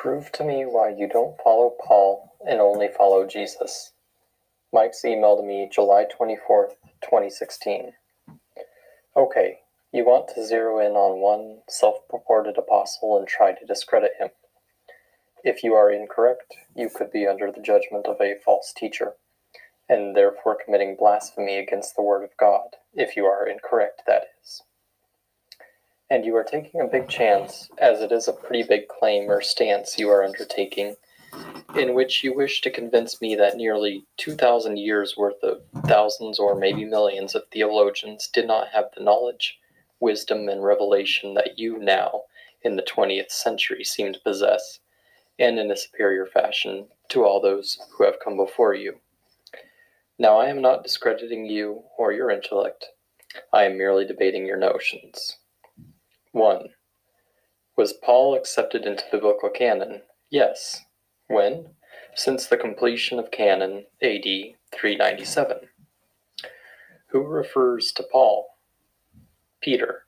Prove to me why you don't follow Paul and only follow Jesus. Mike's email to me July 24th, 2016. Okay, you want to zero in on one self purported apostle and try to discredit him. If you are incorrect, you could be under the judgment of a false teacher, and therefore committing blasphemy against the Word of God, if you are incorrect, that is. And you are taking a big chance, as it is a pretty big claim or stance you are undertaking, in which you wish to convince me that nearly 2,000 years worth of thousands or maybe millions of theologians did not have the knowledge, wisdom, and revelation that you now, in the 20th century, seem to possess, and in a superior fashion to all those who have come before you. Now, I am not discrediting you or your intellect. I am merely debating your notions. 1. Was Paul accepted into the biblical canon? Yes. When? Since the completion of canon AD 397. Who refers to Paul? Peter.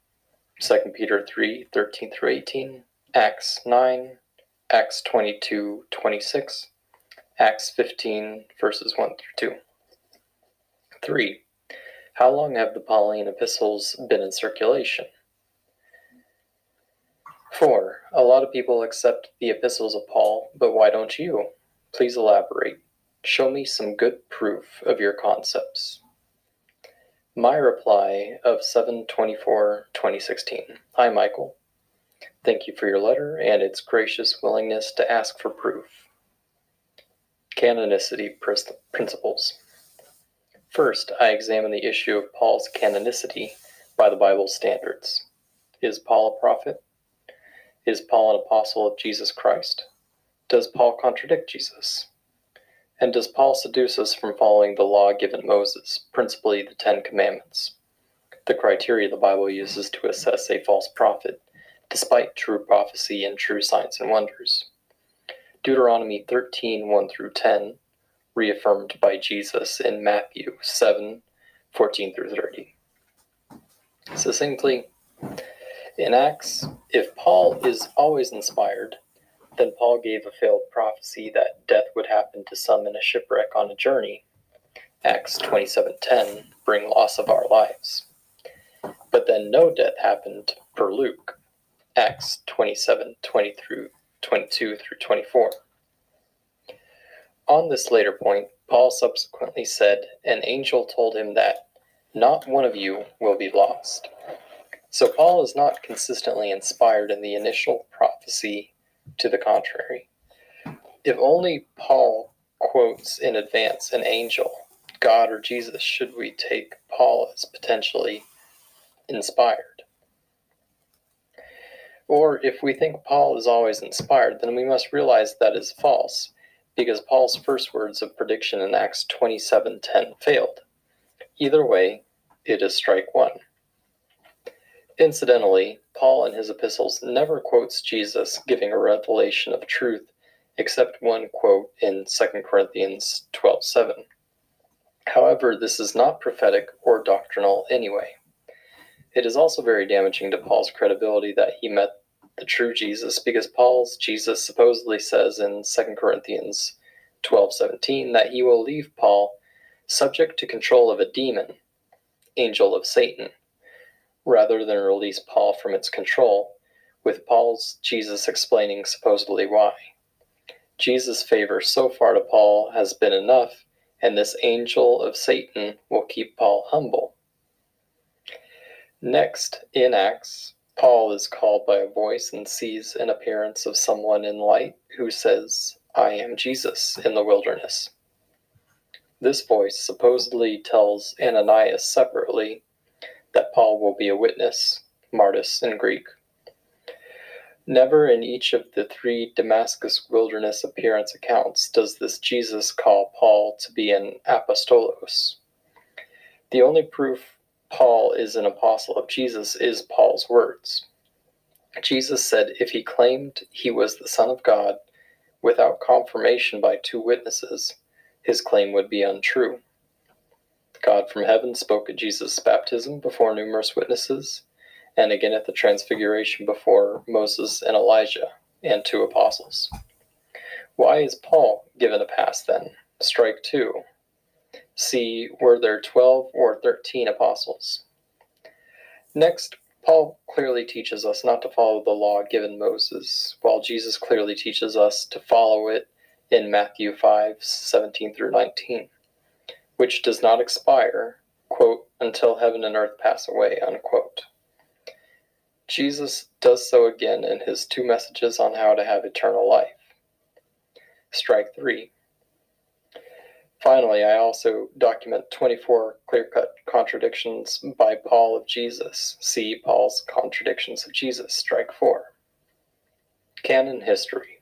2 Peter 3 13 through 18, Acts 9, Acts 22 26, Acts 15 verses 1 through 2. 3. How long have the Pauline epistles been in circulation? 4. A lot of people accept the epistles of Paul, but why don't you? Please elaborate. Show me some good proof of your concepts. My reply of 724 2016. Hi, Michael. Thank you for your letter and its gracious willingness to ask for proof. Canonicity principles. First, I examine the issue of Paul's canonicity by the Bible standards. Is Paul a prophet? Is Paul an apostle of Jesus Christ? Does Paul contradict Jesus? And does Paul seduce us from following the law given Moses, principally the Ten Commandments? The criteria the Bible uses to assess a false prophet, despite true prophecy and true signs and wonders. Deuteronomy 13 1 through 10, reaffirmed by Jesus in Matthew 7 14 through 30. Succinctly, in Acts, if Paul is always inspired, then Paul gave a failed prophecy that death would happen to some in a shipwreck on a journey. Acts 27:10 bring loss of our lives. But then no death happened per Luke. Acts 27:20 through 22 through 24. On this later point, Paul subsequently said, An angel told him that not one of you will be lost. So Paul is not consistently inspired in the initial prophecy to the contrary. If only Paul quotes in advance an angel, God or Jesus, should we take Paul as potentially inspired? Or if we think Paul is always inspired, then we must realize that is false, because Paul's first words of prediction in Acts 27:10 failed. Either way, it is strike one. Incidentally, Paul in his epistles never quotes Jesus giving a revelation of truth except one quote in 2 Corinthians 12:7. However, this is not prophetic or doctrinal anyway. It is also very damaging to Paul's credibility that he met the true Jesus because Paul's Jesus supposedly says in 2 Corinthians 12:17 that he will leave Paul subject to control of a demon, angel of Satan rather than release Paul from its control, with Paul's Jesus explaining supposedly why. Jesus' favor so far to Paul has been enough, and this angel of Satan will keep Paul humble. Next, in Acts, Paul is called by a voice and sees an appearance of someone in light who says, I am Jesus in the wilderness. This voice supposedly tells Ananias separately that Paul will be a witness, martys in Greek. Never in each of the three Damascus wilderness appearance accounts does this Jesus call Paul to be an apostolos. The only proof Paul is an apostle of Jesus is Paul's words. Jesus said if he claimed he was the Son of God without confirmation by two witnesses, his claim would be untrue. God from heaven spoke at Jesus' baptism before numerous witnesses, and again at the transfiguration before Moses and Elijah. and two apostles. Why is Paul given a pass then? Strike two. See, were there 12 or 13 apostles? Next, Paul clearly teaches us not to follow the law given Moses, while Jesus clearly teaches us to follow it in Matthew 5 17 through 19, which does not expire, quote, until heaven and earth pass away, unquote. Jesus does so again in his two messages on how to have eternal life. Strike three. Finally, I also document 24 clear cut contradictions by Paul of Jesus. See Paul's Contradictions of Jesus, strike 4. Canon History.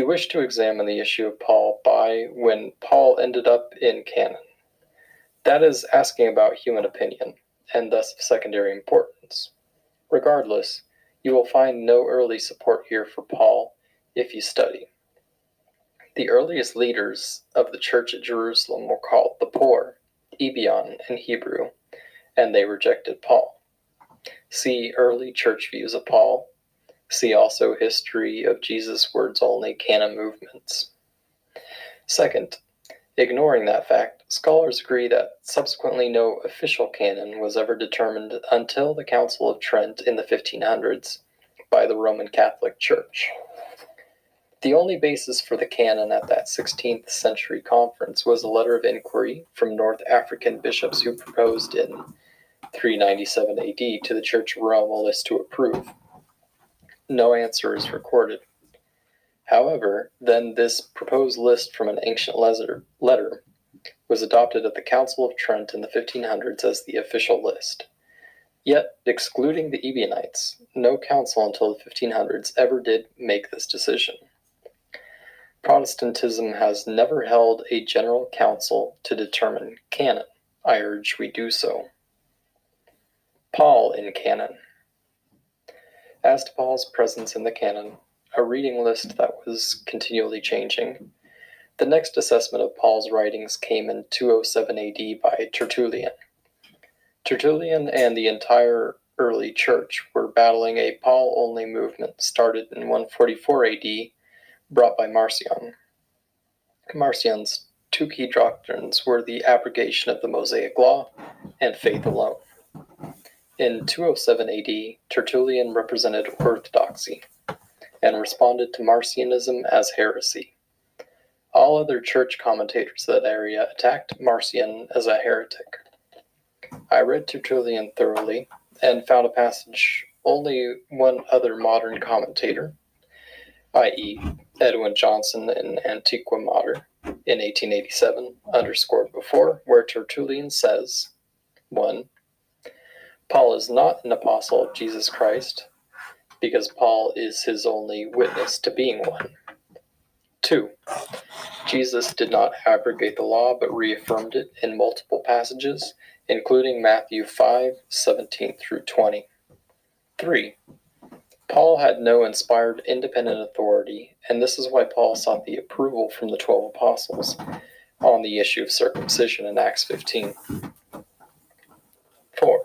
You wish to examine the issue of Paul by when Paul ended up in canon. That is asking about human opinion, and thus of secondary importance. Regardless, you will find no early support here for Paul if you study. The earliest leaders of the church at Jerusalem were called the poor, Ebion in Hebrew, and they rejected Paul. See early church views of Paul. See also history of Jesus' words only canon movements. Second, ignoring that fact, scholars agree that subsequently no official canon was ever determined until the Council of Trent in the 1500s by the Roman Catholic Church. The only basis for the canon at that 16th century conference was a letter of inquiry from North African bishops who proposed in 397 AD to the Church of Rome a list to approve. No answer is recorded. However, then this proposed list from an ancient letter, was adopted at the Council of Trent in the 1500s as the official list. Yet, excluding the Ebionites, no council until the 1500s ever did make this decision. Protestantism has never held a general council to determine canon. I urge we do so. Paul in canon. As to Paul's presence in the canon, a reading list that was continually changing, the next assessment of Paul's writings came in 207 AD by Tertullian. Tertullian and the entire early church were battling a Paul only movement started in 144 AD brought by Marcion. Marcion's two key doctrines were the abrogation of the Mosaic Law and faith alone. In 207 AD, Tertullian represented orthodoxy and responded to Marcionism as heresy. All other church commentators of that area attacked Marcion as a heretic. I read Tertullian thoroughly and found a passage only one other modern commentator, i.e., Edwin Johnson in Antiqua Mater in 1887, underscored before, where Tertullian says 1. Paul is not an apostle of Jesus Christ, because Paul is his only witness to being one. 2. Jesus did not abrogate the law, but reaffirmed it in multiple passages, including Matthew 5 17 through 20. 3. Paul had no inspired independent authority, and this is why Paul sought the approval from the twelve apostles on the issue of circumcision in Acts 15. 4.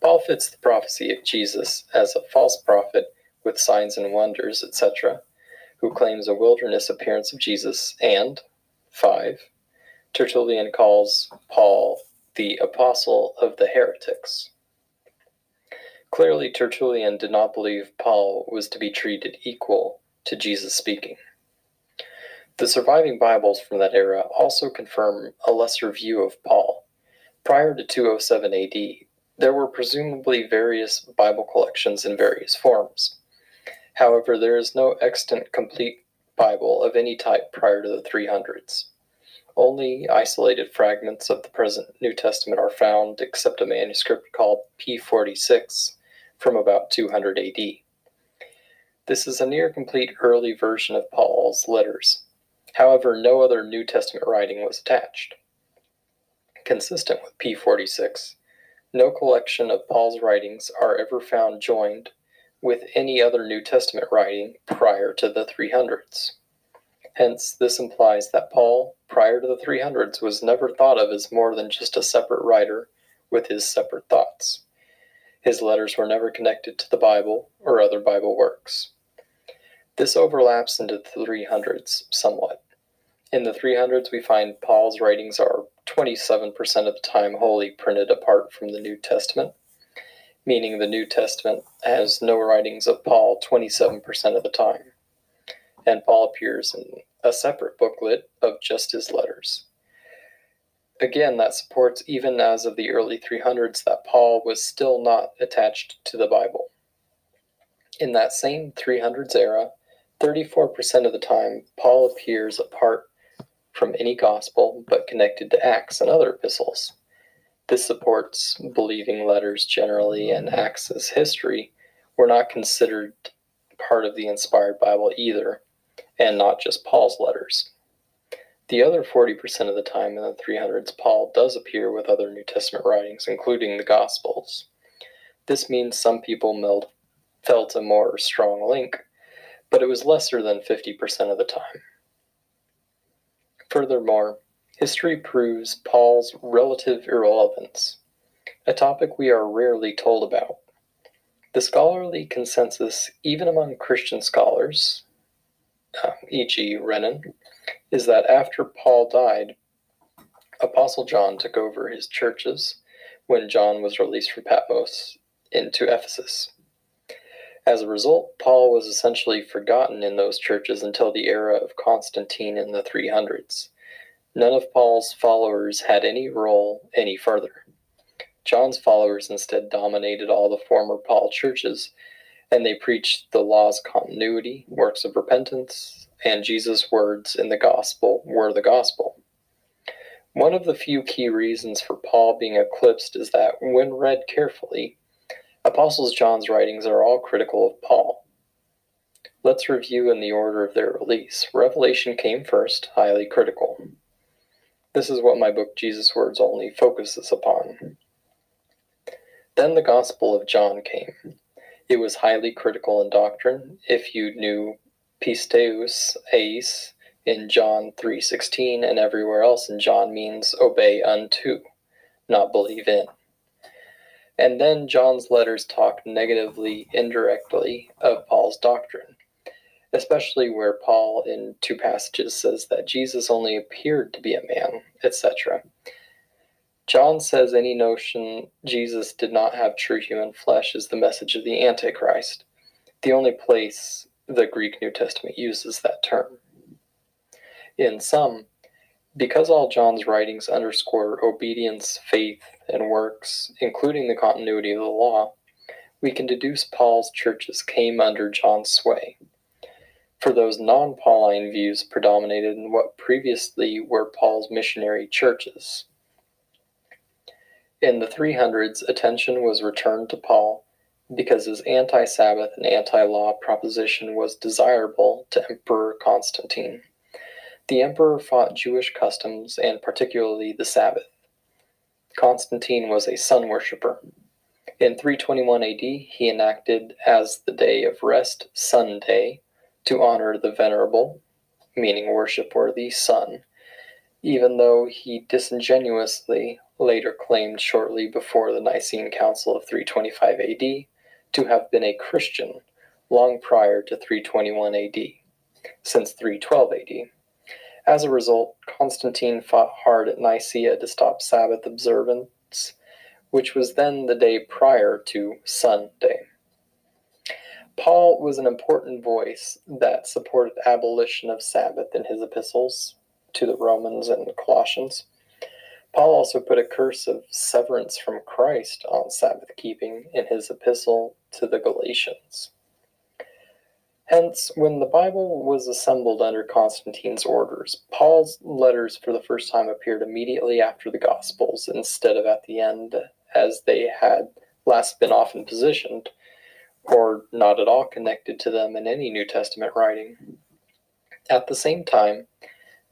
Paul fits the prophecy of Jesus as a false prophet with signs and wonders, etc., who claims a wilderness appearance of Jesus, and 5. Tertullian calls Paul the apostle of the heretics. Clearly, Tertullian did not believe Paul was to be treated equal to Jesus speaking. The surviving Bibles from that era also confirm a lesser view of Paul. Prior to 207 AD, there were presumably various Bible collections in various forms. However, there is no extant complete Bible of any type prior to the 300s. Only isolated fragments of the present New Testament are found, except a manuscript called P46 from about 200 AD. This is a near complete early version of Paul's letters. However, no other New Testament writing was attached. Consistent with P46, no collection of Paul's writings are ever found joined with any other New Testament writing prior to the 300s. Hence, this implies that Paul, prior to the 300s, was never thought of as more than just a separate writer with his separate thoughts. His letters were never connected to the Bible or other Bible works. This overlaps into the 300s somewhat. In the 300s, we find Paul's writings are 27% of the time wholly printed apart from the New Testament, meaning the New Testament has no writings of Paul 27% of the time. And Paul appears in a separate booklet of just his letters. Again, that supports, even as of the early 300s, that Paul was still not attached to the Bible. In that same 300s era, 34% of the time, Paul appears apart from any gospel but connected to Acts and other epistles. This supports believing letters generally and Acts as history were not considered part of the inspired Bible either, and not just Paul's letters. The other 40% of the time in the 300s, Paul does appear with other New Testament writings, including the Gospels. This means some people felt a more strong link but it was lesser than 50% of the time. Furthermore, history proves Paul's relative irrelevance, a topic we are rarely told about. The scholarly consensus, even among Christian scholars, uh, e.g., Renan, is that after Paul died, Apostle John took over his churches when John was released from Patmos into Ephesus. As a result, Paul was essentially forgotten in those churches until the era of Constantine in the 300s. None of Paul's followers had any role any further. John's followers instead dominated all the former Paul churches, and they preached the law's continuity, works of repentance, and Jesus' words in the gospel were the gospel. One of the few key reasons for Paul being eclipsed is that, when read carefully, Apostles John's writings are all critical of Paul. Let's review in the order of their release. Revelation came first, highly critical. This is what my book Jesus Words Only focuses upon. Then the Gospel of John came. It was highly critical in doctrine. If you knew pisteus, eis, in John 3:16 and everywhere else in John means obey unto, not believe in. And then John's letters talk negatively, indirectly, of Paul's doctrine, especially where Paul, in two passages, says that Jesus only appeared to be a man, etc. John says any notion Jesus did not have true human flesh is the message of the Antichrist, the only place the Greek New Testament uses that term. In sum, because all John's writings underscore obedience, faith, and works, including the continuity of the law, we can deduce Paul's churches came under John's sway. For those non Pauline views predominated in what previously were Paul's missionary churches. In the 300s, attention was returned to Paul because his anti Sabbath and anti law proposition was desirable to Emperor Constantine. The emperor fought Jewish customs and particularly the Sabbath. Constantine was a sun worshipper. In 321 AD, he enacted as the day of rest Sunday to honor the venerable, meaning worship worthy, sun, even though he disingenuously later claimed shortly before the Nicene Council of 325 AD to have been a Christian long prior to 321 AD, since 312 AD. As a result, Constantine fought hard at Nicaea to stop Sabbath observance, which was then the day prior to Sunday. Paul was an important voice that supported abolition of Sabbath in his epistles to the Romans and Colossians. Paul also put a curse of severance from Christ on Sabbath keeping in his epistle to the Galatians. Hence, when the Bible was assembled under Constantine's orders, Paul's letters for the first time appeared immediately after the Gospels instead of at the end, as they had last been often positioned, or not at all connected to them in any New Testament writing. At the same time,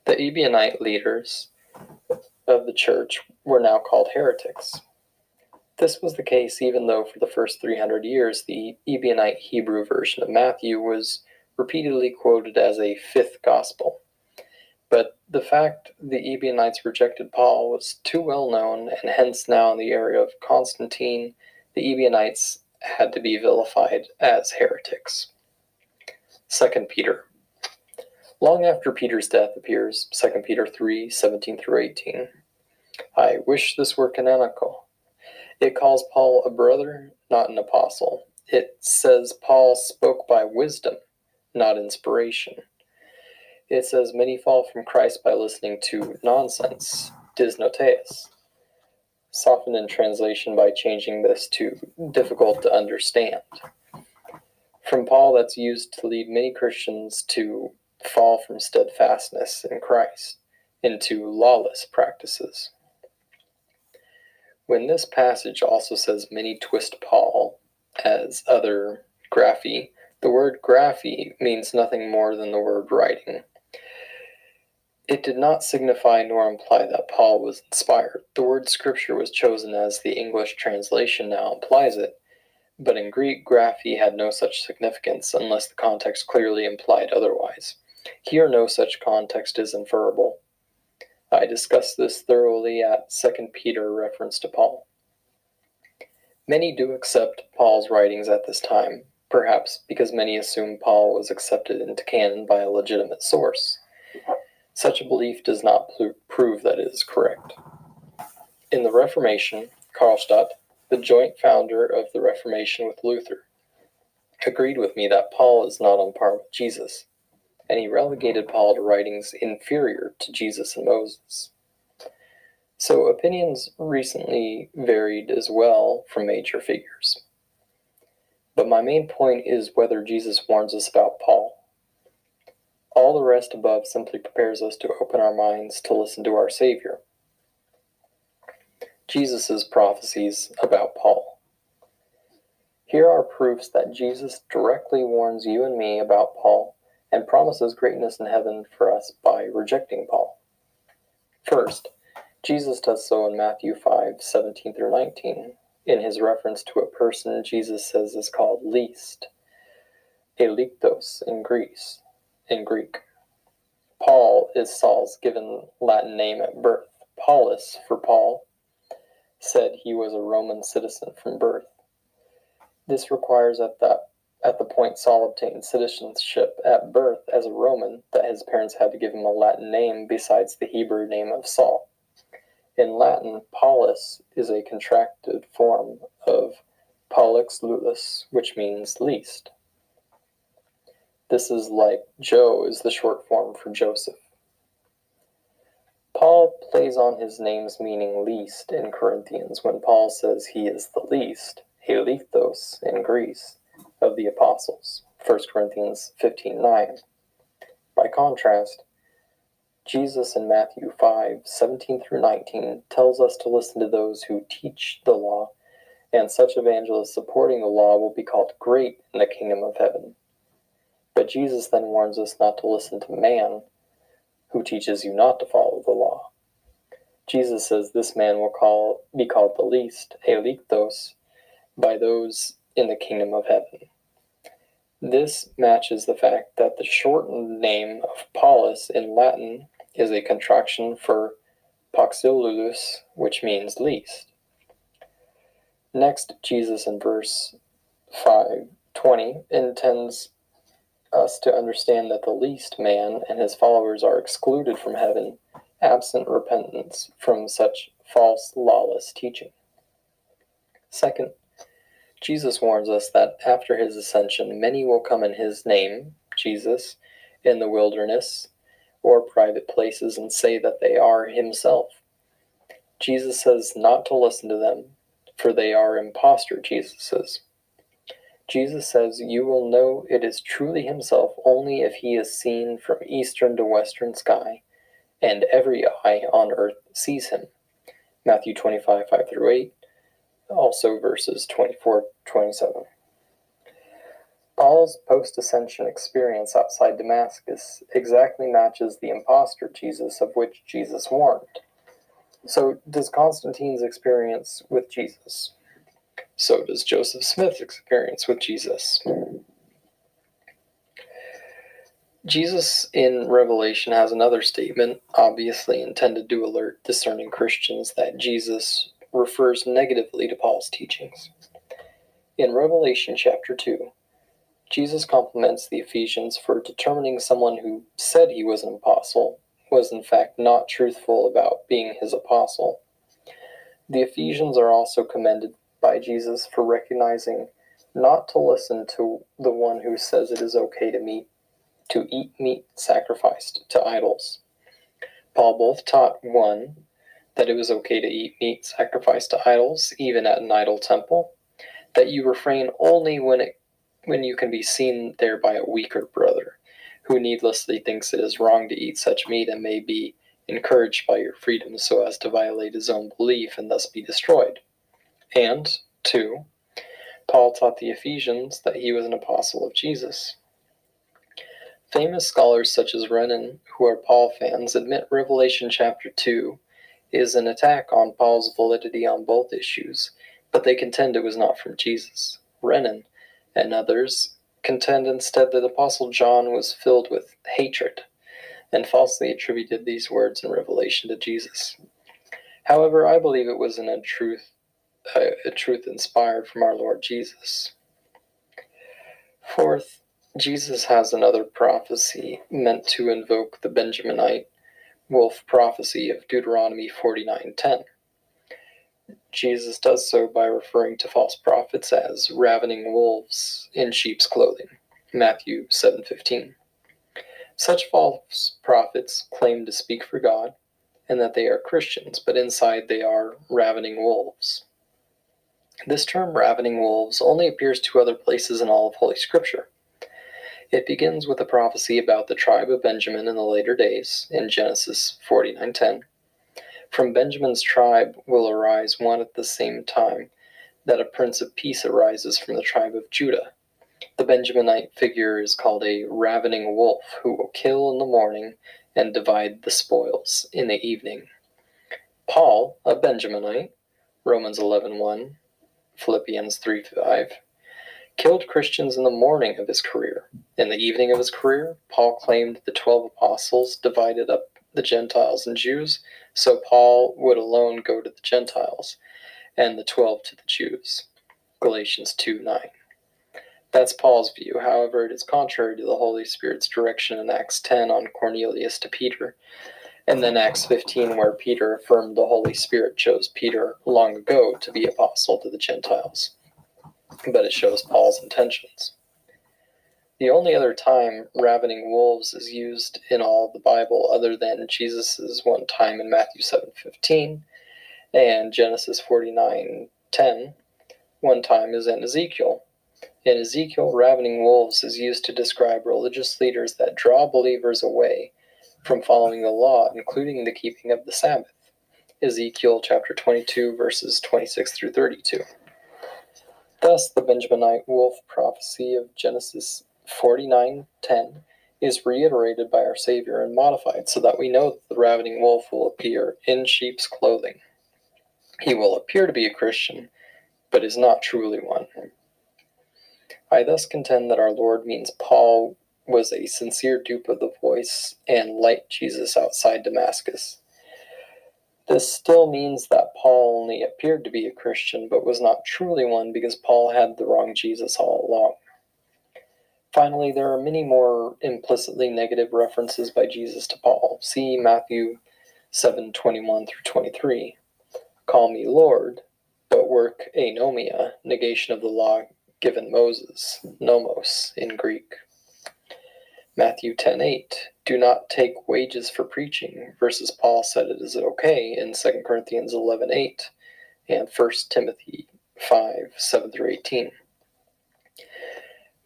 the Ebionite leaders of the church were now called heretics. This was the case even though for the first 300 years the Ebionite Hebrew version of Matthew was repeatedly quoted as a fifth gospel. But the fact the Ebionites rejected Paul was too well known, and hence now in the area of Constantine, the Ebionites had to be vilified as heretics. 2 Peter. Long after Peter's death appears 2 Peter 3 17 through 18. I wish this were canonical. It calls Paul a brother, not an apostle. It says Paul spoke by wisdom, not inspiration. It says many fall from Christ by listening to nonsense, disnoteus. Softened in translation by changing this to difficult to understand. From Paul, that's used to lead many Christians to fall from steadfastness in Christ into lawless practices. When this passage also says many twist Paul as other graphi, the word graphi means nothing more than the word writing. It did not signify nor imply that Paul was inspired. The word scripture was chosen as the English translation now implies it, but in Greek, graphi had no such significance unless the context clearly implied otherwise. Here, no such context is inferable. I discussed this thoroughly at 2 Peter reference to Paul. Many do accept Paul's writings at this time, perhaps because many assume Paul was accepted into canon by a legitimate source. Such a belief does not prove that it is correct. In the Reformation, Karlstadt, the joint founder of the Reformation with Luther, agreed with me that Paul is not on par with Jesus, and he relegated Paul to writings inferior to Jesus and Moses. So opinions recently varied as well from major figures. But my main point is whether Jesus warns us about Paul. All the rest above simply prepares us to open our minds to listen to our Savior. Jesus' prophecies about Paul. Here are proofs that Jesus directly warns you and me about Paul and promises greatness in heaven for us by rejecting Paul. First, Jesus does so in Matthew 5 17 through 19. In his reference to a person Jesus says is called least, eliktos in Greece in Greek. Paul is Saul's given Latin name at birth. Paulus, for Paul, said he was a Roman citizen from birth. This requires at that at the point Saul obtained citizenship at birth as a Roman that his parents had to give him a Latin name besides the Hebrew name of Saul. In Latin, Paulus is a contracted form of Paulus Lullus, which means least. This is like Joe is the short form for Joseph. Paul plays on his name's meaning least in Corinthians when Paul says he is the least, helithos in Greece, of the apostles. 1 Corinthians 15:9. By contrast, Jesus in Matthew 5, 17 through 19 tells us to listen to those who teach the law, and such evangelists supporting the law will be called great in the kingdom of heaven. But Jesus then warns us not to listen to man who teaches you not to follow the law. Jesus says this man will call be called the least, eliktos, by those in the kingdom of heaven. This matches the fact that the shortened name of Paulus in Latin is a contraction for Paxillulus, which means least. Next, Jesus in verse 520 intends us to understand that the least man and his followers are excluded from heaven, absent repentance from such false, lawless teaching. Second, Jesus warns us that after his ascension, many will come in his name, Jesus, in the wilderness or private places and say that they are himself. Jesus says not to listen to them, for they are impostor Jesuses. Jesus says, You will know it is truly Himself only if He is seen from eastern to western sky, and every eye on earth sees Him. Matthew 25, 5 through 8, also verses 24, 27. Paul's post ascension experience outside Damascus exactly matches the impostor Jesus of which Jesus warned. So, does Constantine's experience with Jesus? So does Joseph Smith's experience with Jesus. Jesus in Revelation has another statement, obviously intended to alert discerning Christians that Jesus refers negatively to Paul's teachings. In Revelation chapter 2, Jesus compliments the Ephesians for determining someone who said he was an apostle was in fact not truthful about being his apostle. The Ephesians are also commended by Jesus for recognizing not to listen to the one who says it is okay to meet to eat meat sacrificed to idols. Paul both taught one that it was okay to eat meat sacrificed to idols, even at an idol temple, that you refrain only when it when you can be seen there by a weaker brother, who needlessly thinks it is wrong to eat such meat and may be encouraged by your freedom so as to violate his own belief and thus be destroyed. And, two, Paul taught the Ephesians that he was an apostle of Jesus. Famous scholars such as Renan, who are Paul fans, admit Revelation chapter 2 is an attack on Paul's validity on both issues, but they contend it was not from Jesus. Renan and others contend instead that Apostle John was filled with hatred and falsely attributed these words in Revelation to Jesus. However, I believe it was in a truth a, a truth inspired from our Lord Jesus. Fourth, Jesus has another prophecy meant to invoke the Benjaminite wolf prophecy of Deuteronomy 49:10. Jesus does so by referring to false prophets as ravening wolves in sheep's clothing. Matthew 7:15. Such false prophets claim to speak for God and that they are Christians, but inside they are ravening wolves. This term ravening wolves only appears two other places in all of Holy Scripture. It begins with a prophecy about the tribe of Benjamin in the later days in Genesis 49:10. From Benjamin's tribe will arise one at the same time that a prince of peace arises from the tribe of Judah. The Benjaminite figure is called a ravening wolf who will kill in the morning and divide the spoils in the evening. Paul, a Benjaminite, Romans 11:1, Philippians 3:5, killed Christians in the morning of his career. In the evening of his career, Paul claimed the 12 apostles divided up the Gentiles and Jews, so Paul would alone go to the Gentiles, and the twelve to the Jews. Galatians 2 9. That's Paul's view. However, it is contrary to the Holy Spirit's direction in Acts 10 on Cornelius to Peter, and then Acts 15, where Peter affirmed the Holy Spirit chose Peter long ago to be apostle to the Gentiles. But it shows Paul's intentions. The only other time ravening wolves is used in all the Bible other than Jesus' one time in Matthew 7:15 and Genesis 49:10 one time is in Ezekiel. In Ezekiel, ravening wolves is used to describe religious leaders that draw believers away from following the law, including the keeping of the Sabbath. Ezekiel chapter 22 verses 26 through 32. Thus, the Benjaminite wolf prophecy of Genesis 49:10 is reiterated by our Savior and modified so that we know that the ravening wolf will appear in sheep's clothing. He will appear to be a Christian, but is not truly one. I thus contend that our Lord means Paul was a sincere dupe of the voice and light Jesus outside Damascus. This still means that only appeared to be a Christian, but was not truly one because Paul had the wrong Jesus all along. Finally, there are many more implicitly negative references by Jesus to Paul. See Matthew 7:21 through 23. Call me Lord, but work anomia, negation of the law given Moses, nomos in Greek. Matthew 10:8. Do not take wages for preaching, versus Paul said it is okay in 2 Corinthians 11:8 and 1 Timothy 5 7 through 18.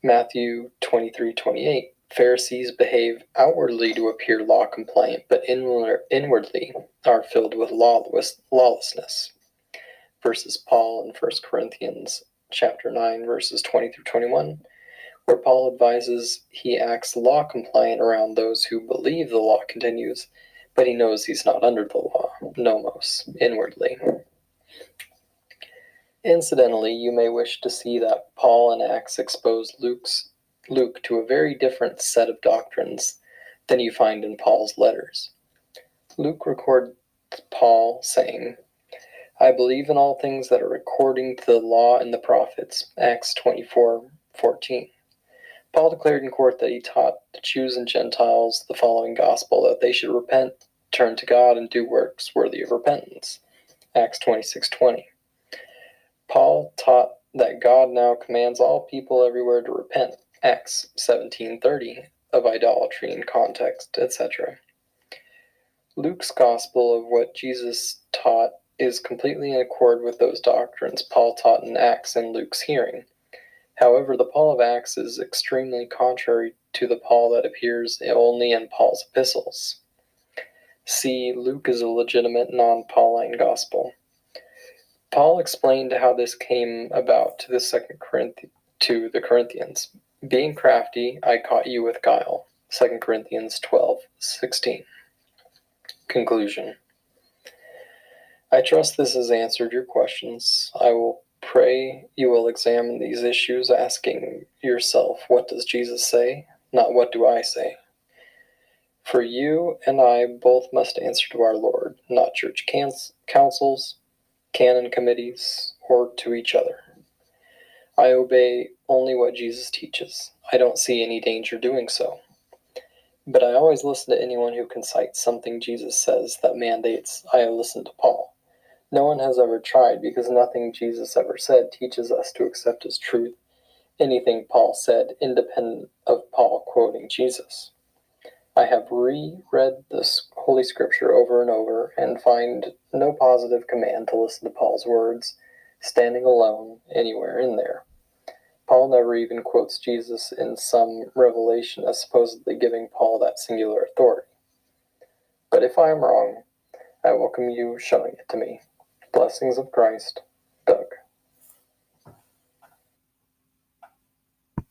Matthew 23:28 Pharisees behave outwardly to appear law compliant, but inwardly are filled with lawless, lawlessness. Versus Paul in 1 Corinthians chapter 9 verses 20 through 21 where Paul advises he acts law compliant around those who believe the law continues, but he knows he's not under the law, nomos, inwardly. Incidentally, you may wish to see that Paul and Acts expose Luke's, Luke to a very different set of doctrines than you find in Paul's letters. Luke records Paul saying, I believe in all things that are according to the law and the prophets, Acts 24 14. Paul declared in court that he taught the Jews and Gentiles the following gospel that they should repent, turn to God, and do works worthy of repentance. Acts 26:20. Paul taught that God now commands all people everywhere to repent. Acts 17:30 of idolatry in context, etc. Luke's gospel of what Jesus taught is completely in accord with those doctrines Paul taught in Acts and Luke's hearing. However, the Paul of Acts is extremely contrary to the Paul that appears only in Paul's epistles. See, Luke is a legitimate non Pauline gospel. Paul explained how this came about to the second Corinth- to the Corinthians. Being crafty, I caught you with guile. 2 Corinthians 12, 16. Conclusion I trust this has answered your questions. I will pray you will examine these issues, asking yourself, What does Jesus say? Not what do I say? For you and I both must answer to our Lord, not church councils, canon committees, or to each other. I obey only what Jesus teaches. I don't see any danger doing so. But I always listen to anyone who can cite something Jesus says that mandates I listen to Paul. No one has ever tried because nothing Jesus ever said teaches us to accept as truth anything Paul said, independent of Paul quoting Jesus. I have reread this Holy Scripture over and over and find no positive command to listen to Paul's words standing alone anywhere in there. Paul never even quotes Jesus in some revelation as supposedly giving Paul that singular authority. But if I am wrong, I welcome you showing it to me. Blessings of Christ.